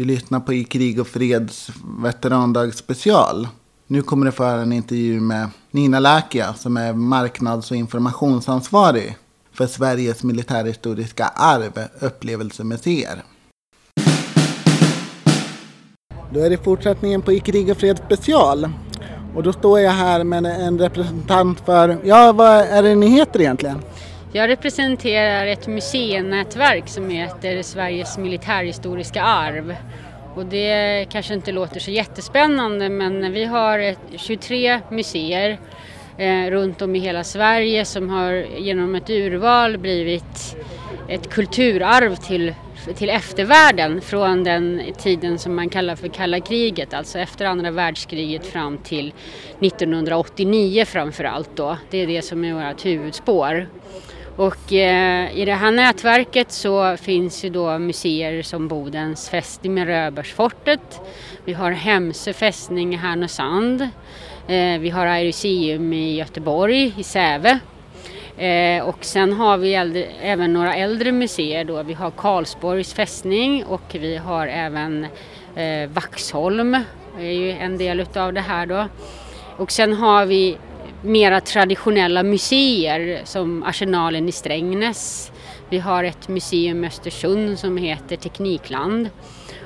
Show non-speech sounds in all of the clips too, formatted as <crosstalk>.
Du lyssnar på I krig och freds Veterandag special. Nu kommer du få höra en intervju med Nina Läkia som är marknads och informationsansvarig för Sveriges militärhistoriska arv, upplevelsemuseer. Då är det fortsättningen på I krig och fred special. Och då står jag här med en representant för, ja vad är det ni heter egentligen? Jag representerar ett museinätverk som heter Sveriges militärhistoriska arv. Och det kanske inte låter så jättespännande men vi har 23 museer eh, runt om i hela Sverige som har genom ett urval blivit ett kulturarv till, till eftervärlden från den tiden som man kallar för kalla kriget, alltså efter andra världskriget fram till 1989 framför allt då. Det är det som är vårt huvudspår. Och eh, i det här nätverket så finns ju då museer som Bodens fästning med Röbergsfortet. Vi har Hemsö fästning i Härnösand. Eh, vi har Aeroseum i Göteborg, i Säve. Eh, och sen har vi äldre, även några äldre museer då. Vi har Karlsborgs fästning och vi har även eh, Vaxholm, är ju en del utav det här då. Och sen har vi mera traditionella museer som Arsenalen i Strängnäs. Vi har ett museum i Östersund som heter Teknikland.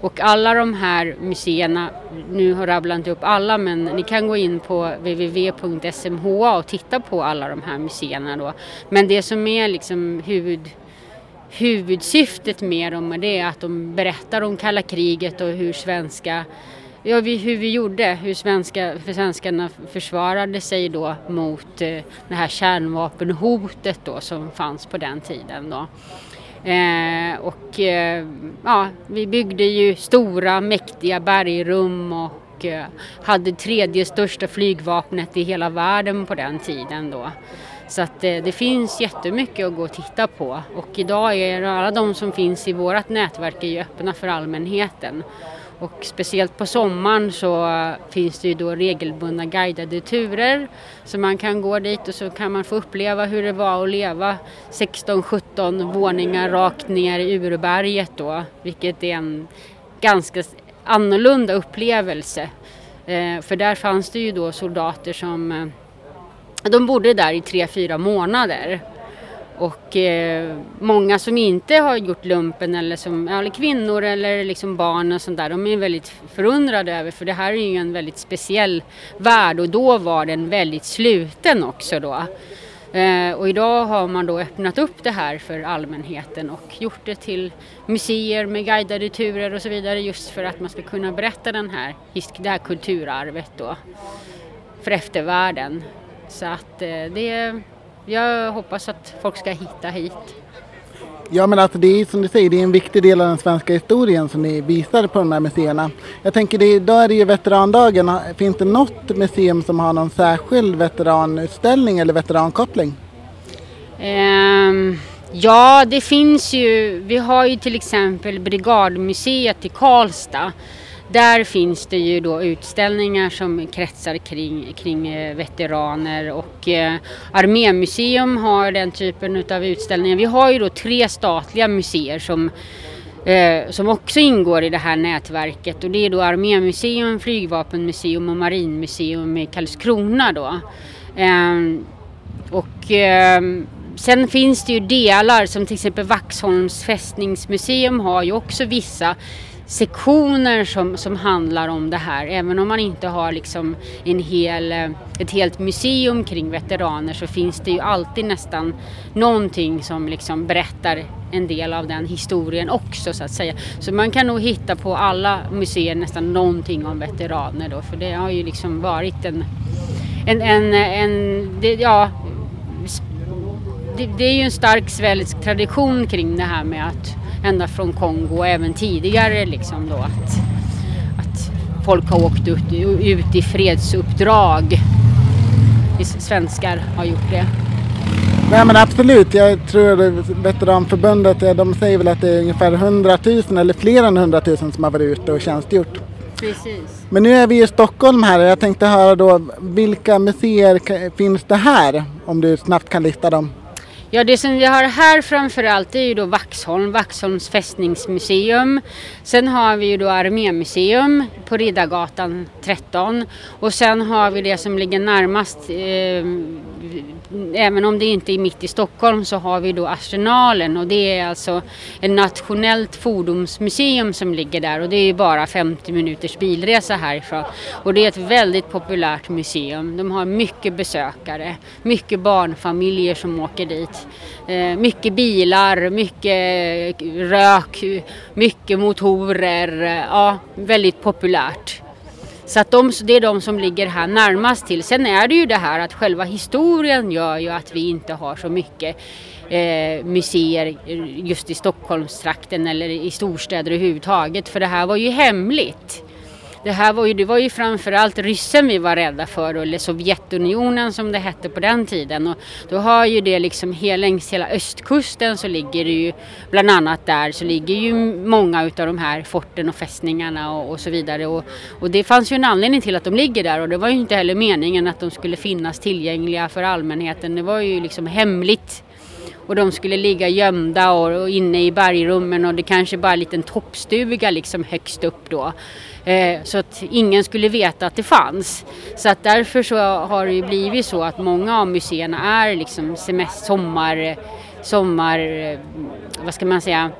Och alla de här museerna, nu har jag rabblat inte upp alla men ni kan gå in på www.smha och titta på alla de här museerna då. Men det som är liksom huvud, huvudsyftet med dem är att de berättar om kalla kriget och hur svenska ja, vi, hur vi gjorde, hur svenska, för svenskarna försvarade sig då mot eh, det här kärnvapenhotet då som fanns på den tiden då. Eh, och eh, ja, vi byggde ju stora mäktiga bergrum och eh, hade tredje största flygvapnet i hela världen på den tiden då. Så att eh, det finns jättemycket att gå och titta på och idag är alla de som finns i vårt nätverk är ju öppna för allmänheten. Och speciellt på sommaren så eh, finns det ju då regelbundna guidade turer. Så man kan gå dit och så kan man få uppleva hur det var att leva 16-17 våningar rakt ner i urberget då. Vilket är en ganska annorlunda upplevelse. Eh, för där fanns det ju då soldater som eh, de bodde där i tre, fyra månader. Och eh, många som inte har gjort lumpen eller som eller kvinnor eller liksom barn och sånt där, de är väldigt förundrade över för det här är ju en väldigt speciell värld och då var den väldigt sluten också då. Eh, och idag har man då öppnat upp det här för allmänheten och gjort det till museer med guidade turer och så vidare just för att man ska kunna berätta den här, det här kulturarvet då för eftervärlden. Så att eh, det jag hoppas att folk ska hitta hit. Ja men alltså det är som du säger, det är en viktig del av den svenska historien som ni visar på de här museerna. Jag tänker, det, idag är det ju veterandagen. Finns det något museum som har någon särskild veteranutställning eller veterankoppling? Um, ja, det finns ju. Vi har ju till exempel Brigadmuseet i Karlstad där finns det ju då utställningar som kretsar kring, kring eh, veteraner och eh, Armémuseum har den typen av utställningar. Vi har ju då tre statliga museer som eh, som också ingår i det här nätverket och det är då Armémuseum, Flygvapenmuseum och Marinmuseum i Karlskrona då. Eh, och eh, Sen finns det ju delar som till exempel Vaxholms fästningsmuseum har ju också vissa sektioner som, som handlar om det här. Även om man inte har liksom en hel, eh, ett helt museum kring veteraner så finns det ju alltid nästan någonting som liksom berättar en del av den historien också så att säga. Så man kan nog hitta på alla museer nästan någonting om veteraner då för det har ju liksom varit en, en, en, en det, ja, det, det är ju en stark svensk tradition kring det här med att ända från Kongo och även tidigare liksom då att, att folk har åkt ut, ut i fredsuppdrag. Svenskar har gjort det. Nej men absolut, jag tror att Veteranförbundet de säger väl att det är ungefär 100 000 eller fler än 100 000 som har varit ute och tjänstgjort. Precis. Men nu är vi i Stockholm här och jag tänkte höra då vilka museer finns det här? Om du snabbt kan lista dem. Ja, det som vi har här framförallt är ju då Vaxholm, Vaxholms fästningsmuseum. Sen har vi ju då Armémuseum på Riddargatan 13 och sen har vi det som ligger närmast, eh, även om det inte är mitt i Stockholm, så har vi då Arsenalen och det är alltså ett nationellt fordonsmuseum som ligger där och det är ju bara 50 minuters bilresa härifrån. Och det är ett väldigt populärt museum. De har mycket besökare, mycket barnfamiljer som åker dit. Eh, mycket bilar, mycket rök, mycket motorer. Ja, väldigt populärt. Så att de, det är de som ligger här närmast till. Sen är det ju det här att själva historien gör ju att vi inte har så mycket eh, museer just i Stockholmstrakten eller i storstäder överhuvudtaget. För det här var ju hemligt. Det här var ju, det var ju framförallt ryssen vi var rädda för, eller Sovjetunionen som det hette på den tiden. Och då har ju det liksom längs hela östkusten så ligger det ju, bland annat där, så ligger ju många utav de här forten och fästningarna och, och så vidare. Och, och, det fanns ju en anledning till att de ligger där och det var ju inte heller meningen att de skulle finnas tillgängliga för allmänheten. Det var ju liksom hemligt och de skulle ligga gömda och, och inne i bergrummen och det kanske bara en liten toppstuga liksom högst upp då. Eh, så att ingen skulle veta att det fanns. Så att därför så har det ju blivit så att många av museerna är liksom semester, sommar, sommar, vad ska man säga,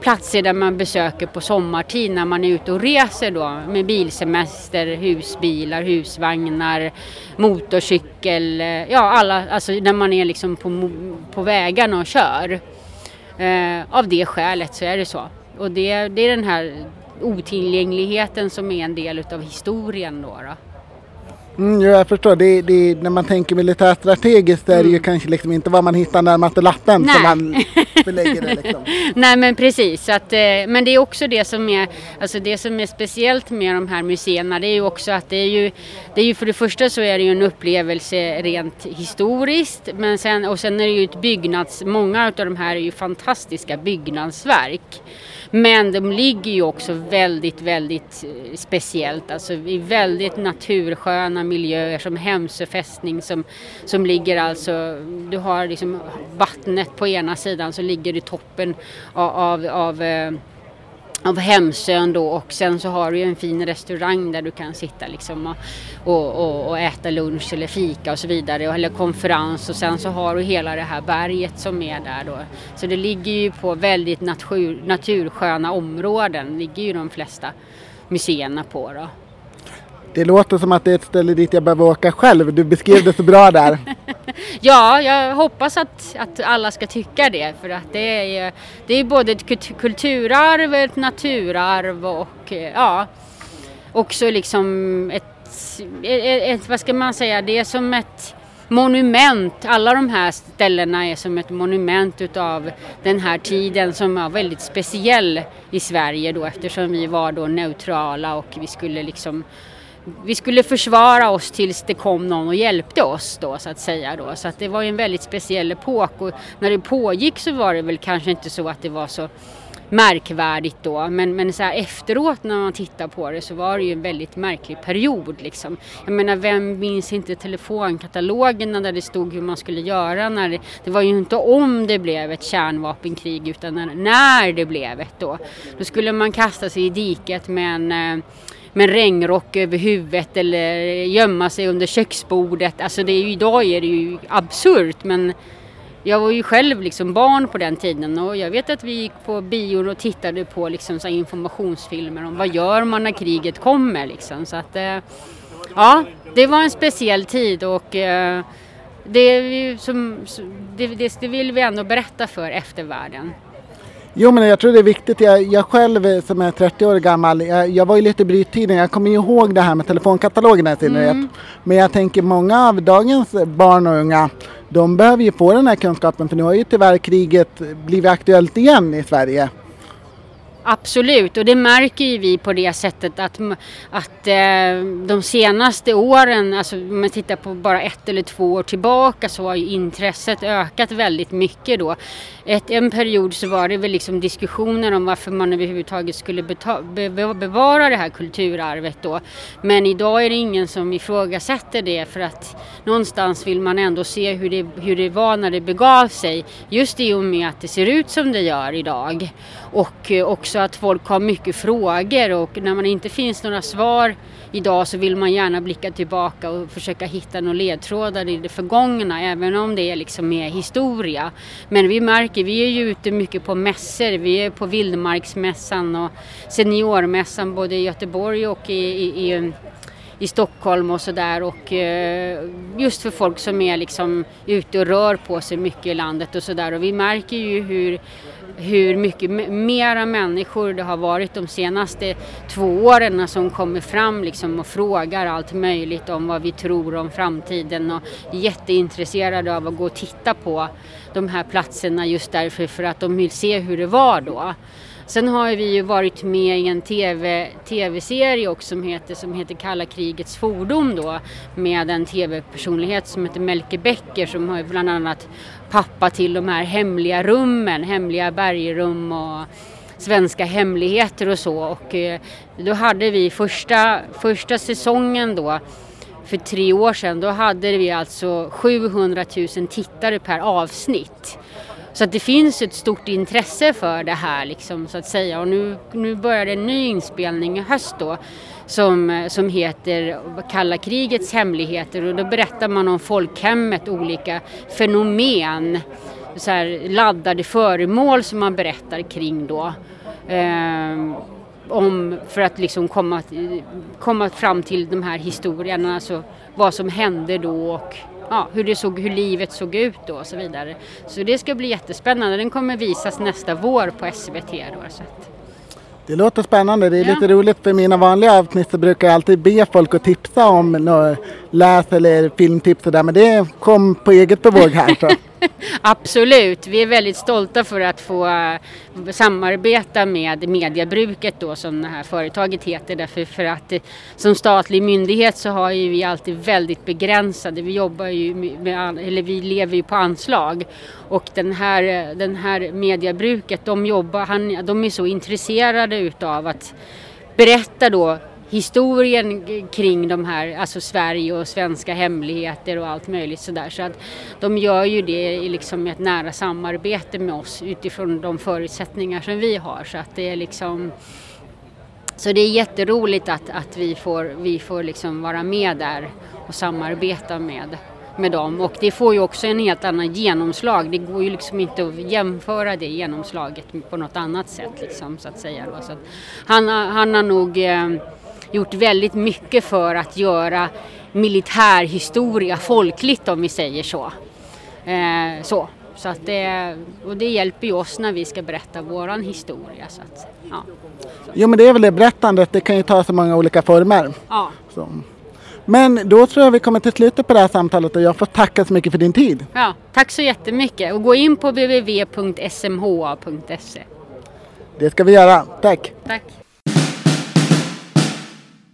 platser där man besöker på sommartid när man är ute och reser då med bilsemester, husbilar, husvagnar, motorcykel, eh, ja alla, alltså när man är liksom på, på vägarna och kör. Eh, av det skälet så är det så. Och det, det är den här otillgängligheten som är en del utav historien då. då. Mm, ja, jag förstår. Det, det, när man tänker militärstrategiskt är det ju mm. kanske liksom inte var man hittar närmaste lappen Nej. som man <laughs> belägger det. Liksom. Nej men precis. Att, eh, men det är också det som är, alltså det som är speciellt med de här museerna. Det är ju också att det är ju, det är ju för det första så är det ju en upplevelse rent historiskt. Men sen, och sen är det ju ett byggnads, många av de här är ju fantastiska byggnadsverk. Men de ligger ju också väldigt, väldigt eh, speciellt, alltså i väldigt natursköna miljöer som Hemsö fästning som, som ligger alltså, du har liksom vattnet på ena sidan så ligger i toppen av, av, av av Hemsön då och sen så har du ju en fin restaurang där du kan sitta liksom och, och, och, och, äta lunch eller fika och så vidare eller konferens och sen så har du hela det här berget som är där då. Så det ligger ju på väldigt natur, natursköna områden, ligger ju de flesta museerna på då. Det låter som att det är ett ställe dit jag behöver åka själv. Du beskrev det så bra där. <laughs> <laughs> ja, jag hoppas att, att alla ska tycka det för att det är, det är både ett kulturarv, ett naturarv och eh, ja, också liksom ett, ett, ett, vad ska man säga, det är som ett monument. Alla de här ställena är som ett monument utav den här tiden som var väldigt speciell i Sverige då eftersom vi var då neutrala och vi skulle liksom vi skulle försvara oss tills det kom någon och hjälpte oss då så att säga då. Så att det var ju en väldigt speciell epok och när det pågick så var det väl kanske inte så att det var så märkvärdigt då. Men, men så här efteråt när man tittar på det så var det ju en väldigt märklig period liksom. Jag menar vem minns inte telefonkatalogerna där det stod hur man skulle göra när det, det var ju inte om det blev ett kärnvapenkrig utan när, när det blev ett då. Då skulle man kasta sig i diket med en eh, med en regnrock över huvudet eller gömma sig under köksbordet. Alltså det är ju, idag är det ju absurt men jag var ju själv liksom barn på den tiden och jag vet att vi gick på bio och tittade på liksom så informationsfilmer om vad gör man när kriget kommer liksom. Så att, eh, ja, det var en speciell tid och eh, det, som, det, det vill vi ändå berätta för eftervärlden. Jo men jag tror det är viktigt. Jag, jag själv som är 30 år gammal, jag, jag var ju lite i bryttiden. Jag kommer ihåg det här med telefonkatalogerna i synnerhet. Mm. Men jag tänker många av dagens barn och unga, de behöver ju få den här kunskapen för nu har ju tyvärr kriget blivit aktuellt igen i Sverige. Absolut, och det märker ju vi på det sättet att, att eh, de senaste åren, alltså om man tittar på bara ett eller två år tillbaka så har ju intresset ökat väldigt mycket då. Ett, en period så var det väl liksom diskussioner om varför man överhuvudtaget skulle be bevara det här kulturarvet då. Men idag är det ingen som ifrågasätter det för att någonstans vill man ändå se hur det, hur det var när det begav sig. Just i och med att det ser ut som det gör idag. Och eh, också att folk har mycket frågor och när man inte finns några svar idag så vill man gärna blicka tillbaka och försöka hitta några ledtrådar i det förgångna även om det är liksom är historia. Men vi märker, vi är ju ute mycket på mässor. Vi är på Vildmarksmässan och Seniormässan både i Göteborg och i, i, i i Stockholm och sådär och eh, just för folk som är liksom ute och rör på sig mycket i landet och sådär och vi märker ju hur hur mycket mera människor det har varit de senaste två åren som kommer fram liksom och frågar allt möjligt om vad vi tror om framtiden och är jätteintresserade av att gå och titta på de här platserna just därför för att de vill se hur det var då. Sen har vi ju varit med i en TV, tv-serie också som heter, som heter Kalla krigets fordon då med en tv-personlighet som heter Melke Becker som har bland annat pappa till de här hemliga rummen, hemliga bergrum och svenska hemligheter och så och eh, då hade vi första, första säsongen då för tre år sedan, då hade vi alltså 700 000 tittare per avsnitt. Så att det finns ett stort intresse för det här liksom, så att säga. Och nu, nu börjar en ny inspelning i höst då som, som heter Kalla krigets hemligheter och då berättar man om folkhemmet, olika fenomen, så här laddade föremål som man berättar kring då. Eh, om, för att liksom komma, komma fram till de här historierna, alltså vad som hände då och ja, hur, det såg, hur livet såg ut då och så vidare. Så det ska bli jättespännande. Den kommer visas nästa vår på SVT. Då, så att. Det låter spännande. Det är ja. lite roligt för mina vanliga avsnitt så brukar jag alltid be folk att tipsa om läs eller filmtips och där. Men det kom på eget bevåg här. Så. <laughs> <laughs> Absolut, vi är väldigt stolta för att få eh, samarbeta med Mediabruket då som det här företaget heter. Därför för att eh, som statlig myndighet så har ju vi alltid väldigt begränsade, vi jobbar ju med, eller vi lever ju på anslag. Och den här, eh, den här Mediabruket, de jobbar, han, de är så intresserade utav att berätta då historien kring de här, alltså Sverige och svenska hemligheter och allt möjligt sådär. Så att de gör ju det i liksom ett nära samarbete med oss utifrån de förutsättningar som vi har. Så att det är liksom så det är jätteroligt att, att vi får, vi får liksom vara med där och samarbeta med, med dem. Och det får ju också en helt annan genomslag. Det går ju liksom inte att jämföra det genomslaget på något annat sätt. Liksom, så att säga. Så att han, han har nog eh, gjort väldigt mycket för att göra militärhistoria folkligt om vi säger så. Eh, så. Så att det, och det hjälper ju oss när vi ska berätta våran historia. Så att, ja. Jo men det är väl det berättandet, det kan ju ta så många olika former. Ja. Så. Men då tror jag vi kommer till slutet på det här samtalet och jag får tacka så mycket för din tid. Ja, tack så jättemycket och gå in på www.smha.se. Det ska vi göra, tack. Tack.